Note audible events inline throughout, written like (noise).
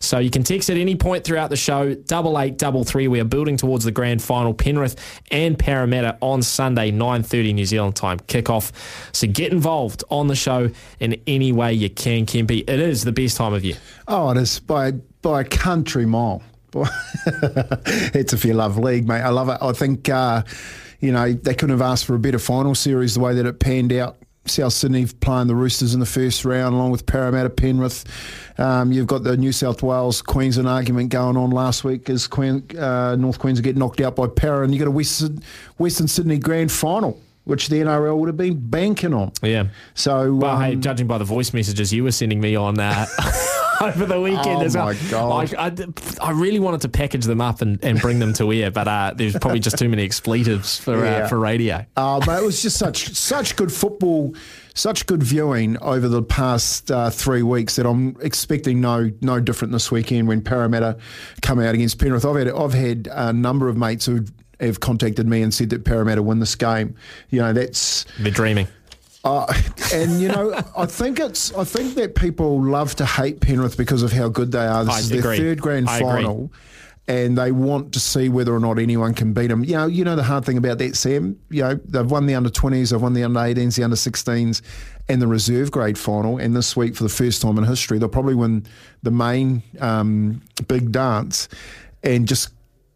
So you can text at any point throughout the show, double eight double three. We are building towards the grand final. Penrith and Parramatta on Sunday, nine thirty New Zealand time kickoff. So get involved on the show in any way you can, Kempy. It is the best time of year. Oh, it is by by a country mile. (laughs) it's if you love league, mate. I love it. I think uh, you know they couldn't have asked for a better final series the way that it panned out. South Sydney playing the Roosters in the first round, along with Parramatta, Penrith. Um, you've got the New South Wales Queensland argument going on last week as Queen, uh, North Queensland get knocked out by Para, and you got a Western, Western Sydney grand final. Which the NRL would have been banking on. Yeah. So, well, um, hey, judging by the voice messages you were sending me on uh, (laughs) (laughs) over the weekend Oh as well. my God. Like, I, I really wanted to package them up and, and bring them to air, but uh, there's probably just too many expletives for Yeah. uh, for radio. Uh, but it was just such such good football, such good viewing over the past uh, three weeks that I'm expecting no no different this weekend when Parramatta come out against Penrith. I've had I've had a number of mates who have contacted me and said that Parramatta win this game. You know that's They're dreaming. Uh, and you know, I think it's I think that people love to hate Penrith because of how good they are. This I is their third grand I agree. final. And they want to see whether or not anyone can beat them. You know, you know the hard thing about that, Sam. You know they've won the under twenties, they've won the under eighteens, the under sixteens, and the reserve grade final. And this week, for the first time in history, they'll probably win the main um, big dance, and just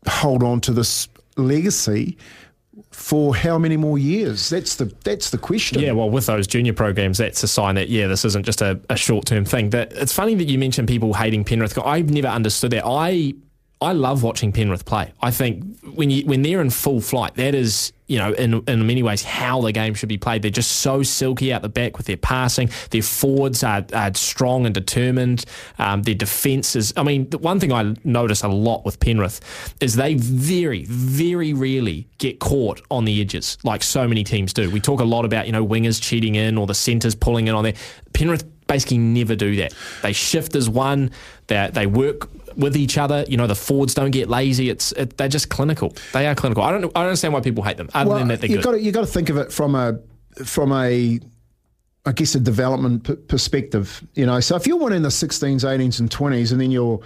hold on to this legacy for how many more years? That's the that's the question. Yeah, well, with those junior programs, that's a sign that yeah, this isn't just a, a short term thing. That it's funny that you mentioned people hating Penrith. I've never understood that. I I love watching Penrith play. I think when you when they're in full flight, that is you know in in many ways how the game should be played. They're just so silky out the back with their passing. Their forwards are, are strong and determined. Um, their defence is. I mean, the one thing I notice a lot with Penrith is they very very rarely get caught on the edges like so many teams do. We talk a lot about you know wingers cheating in or the centres pulling in on there. Penrith basically never do that. They shift as one. They they work with each other. You know, the forwards don't get lazy. It's it, they're just clinical. They are clinical. I don't I don't understand why people hate them. Other than that, they're you good. got to you got to think of it from a from a I guess a development p- perspective. You know, so if you're winning the 16s, 18s, and 20s, and then you're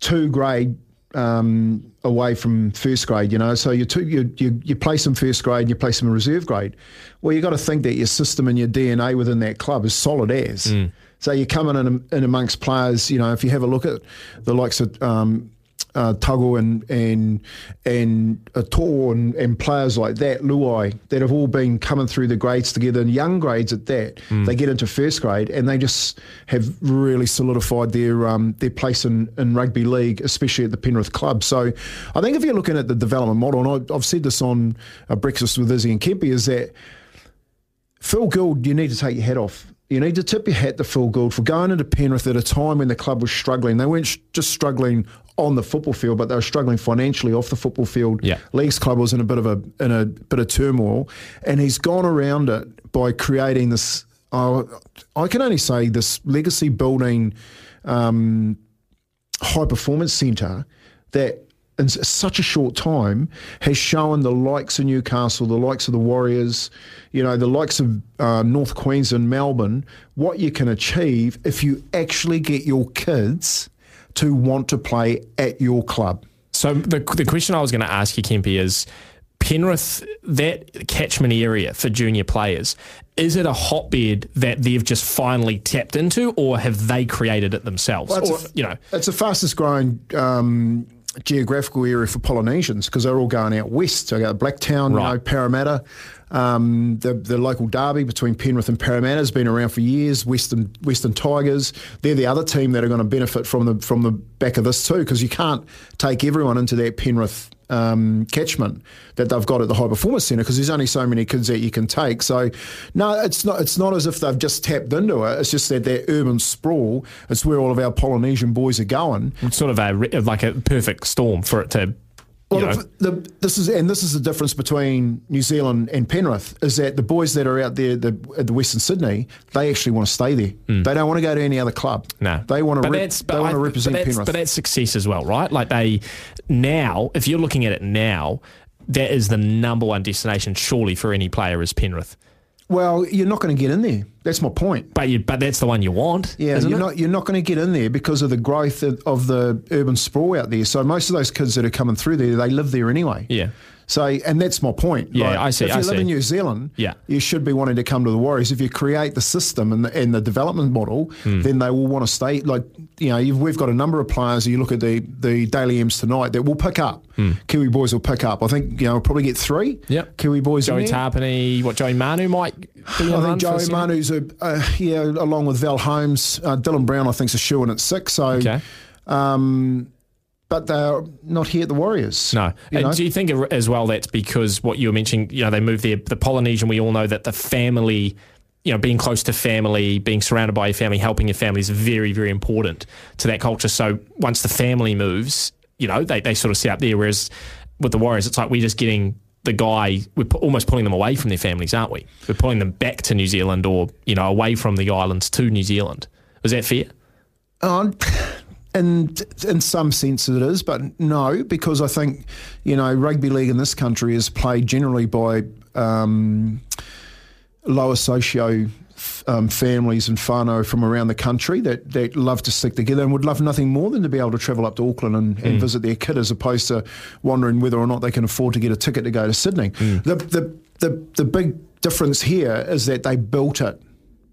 two grade um, away from first grade, you know, so you two you you you place them first grade, and you place them in reserve grade. Well, you've got to think that your system and your DNA within that club is solid as. Mm. So you're coming in, in amongst players. You know, if you have a look at the likes of um, uh, Tuggle and and and Ator and, and players like that, Luai, that have all been coming through the grades together, and young grades at that. They get into first grade and they just have really solidified their um, their place in, in rugby league, especially at the Penrith club. So I think if you're looking at the development model, and I, I've said this on uh, Breakfast with Izzy and Kempi, is that Phil Gould, you need to take your hat off. You need to tip your hat to Phil Gould for going into Penrith at a time when the club was struggling. They weren't sh- just struggling on the football field, but they were struggling financially off the football field. Yeah. Leagues club was in a bit of a in a bit of turmoil, and he's gone around it by creating this. Uh, I can only say this legacy building um, high performance centre that in such a short time has shown the likes of Newcastle, the likes of the Warriors, you know, the likes of uh, North Queensland, Melbourne, what you can achieve if you actually get your kids to want to play at your club. So the the question I was going to ask you, Kempi, is Penrith that catchment area for junior players. Is it a hotbed that they've just finally tapped into, or have they created it themselves? Well, it's or, a- you know, It's the fastest growing um, geographical area for Polynesians because they're all going out west. So, go Blacktown, you Right. know, Parramatta. Um, the, the local derby between Penrith and Parramatta has been around for years. Western Western Tigers, they're the other team that are going to benefit from the from the back of this too, because you can't take everyone into that Penrith um, catchment that they've got at the High Performance Centre because there's only so many kids that you can take. So no, it's not it's not as if they've just tapped into it. It's just that that urban sprawl. It's where all of our Polynesian boys are going. It's sort of a like a perfect storm for it to Well, the, the, this is and this is the difference between New Zealand and Penrith is that the boys that are out there the, at the Western Sydney, they actually want to stay there. Hmm. They don't want to go to any other club. No, they want to. But Rep, that's- they but want to represent but Penrith. But that's success as well, right? Like they now, if you're looking at it now, that is the number one destination, surely for any player is Penrith. well, you're not going to get in there. That's my point. But you, but that's the one you want. Yeah, you're it? not you're not going to get in there because of the growth of, of the urban sprawl out there. So most of those kids that are coming through there, they live there anyway. Yeah. So, and that's my point. Yeah, I see, If you I live see. in New Zealand, Yeah. you should be wanting to come to the Warriors. If you create the system and the, and the development model, Hmm. then they will want to stay. Like, you know, you've, we've got a number of players. You look at the, the Dally M's tonight that will pick up. Kiwi boys will pick up. I think, you know, we'll probably get three. Yep. Kiwi boys Joey. Tapine, what Joey Manu might I think Joey? Manu's a uh, yeah, along with Val Holmes, uh, Dylan Brown. I think's a shoe in at six. So, Okay. um, but they're not here at the Warriors. No. you And do you think as well that's because what you were mentioning, you know, they moved there, the Polynesian, we all know that the family, you know, being close to family, being surrounded by your family, helping your family is very, very important to that culture. So once the family moves, you know, they, they sort of sit up there. Whereas with the Warriors, it's like we're just getting the guy, we're almost pulling them away from their families, aren't we? We're pulling them back to New Zealand or, you know, away from the islands to New Zealand. Is that fair? Um, in in some sense it is, but no, because I think you know rugby league in this country is played generally by um, lower socio. Um, families and whānau from around the country that, that love to stick together and would love nothing more than to be able to travel up to Auckland and, and visit their kid as opposed to wondering whether or not they can afford to get a ticket to go to Sydney. The, the, the, the big difference here is that they built it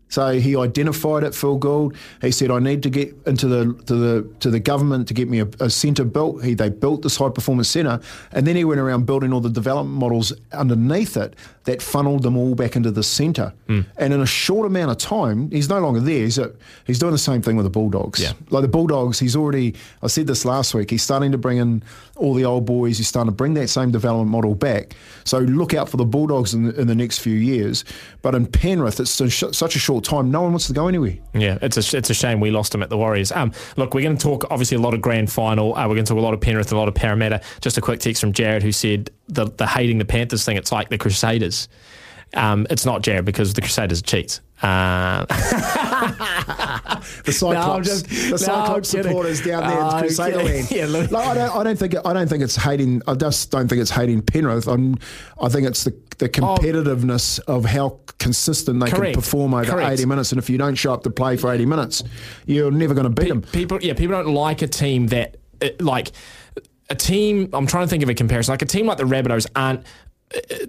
so he identified it, Phil Gould. He said, "I need to get into the to the to the government to get me a, a centre built." He they built this high performance centre, and then he went around building all the development models underneath it that funneled them all back into the centre. Hmm. And in a short amount of time, he's no longer there. He's a, he's doing the same thing with the Bulldogs. Yeah. Like the Bulldogs, he's already. I said this last week. He's starting to bring in all the old boys. He's starting to bring that same development model back. So look out for the Bulldogs in the, in the next few years. But in Penrith, it's such a short time. No one wants to go anywhere. Yeah, it's a it's a shame we lost him at the Warriors. Um, look, we're going to talk obviously a lot of grand final. Uh, we're going to talk a lot of Penrith, a lot of Parramatta. Just a quick text from Jared who said the the hating the Panthers thing. It's like the Crusaders. Um, it's not Jared because the Crusaders are cheats. Uh, The (laughs) Cyclops, I'm just- the no, Cyclops supporters down there Oh, in Crusader land. Yeah, look- Like, I don't, I don't think, I don't think it's hating. I just don't think it's hating Penrith. I'm, I think it's the the competitiveness of how consistent they Oh. Correct. can perform over Correct. 80 minutes. And if you don't show up to play for 80 minutes, you're never going to beat them. people, yeah, people don't like a team that uh, like a team. I'm trying to think of a comparison. Like a team like the Rabbitohs aren't uh,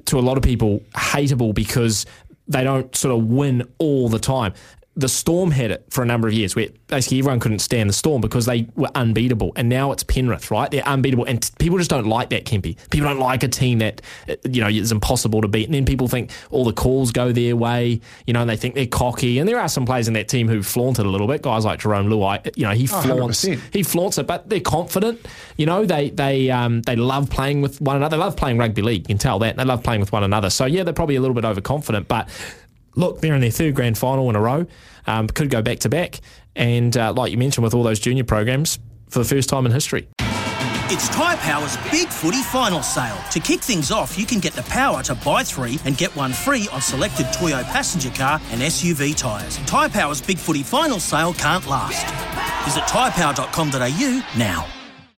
to a lot of people hateable because they don't sort of win all the time. The Storm had it for a number of years where basically everyone couldn't stand the Storm because they were unbeatable. And now it's Penrith, right? They're unbeatable. And t- people just don't like that, Kempy. People don't like a team that, uh, you know, is impossible to beat. And then people think all the calls go their way, you know, and they think they're cocky. And there are some players in that team who flaunt it a little bit. Guys like Jarome Luai, you know, he flaunts, 100%. he flaunts it, but they're confident. You know, they they um, they love playing with one another. They love playing rugby league. You can tell that. They love playing with one another. So yeah, they're probably a little bit overconfident. But look, they're in their third grand final in a row. Um, could go back to back, and uh, like you mentioned, with all those junior programs for the first time in history. It's Tyre Power's Big Footy Final Sale. To kick things off, you can get the power to buy three and get one free on selected Toyo passenger car and SUV tyres. Tyre Power's Big Footy Final Sale can't last. Visit tyrepower.com.au now.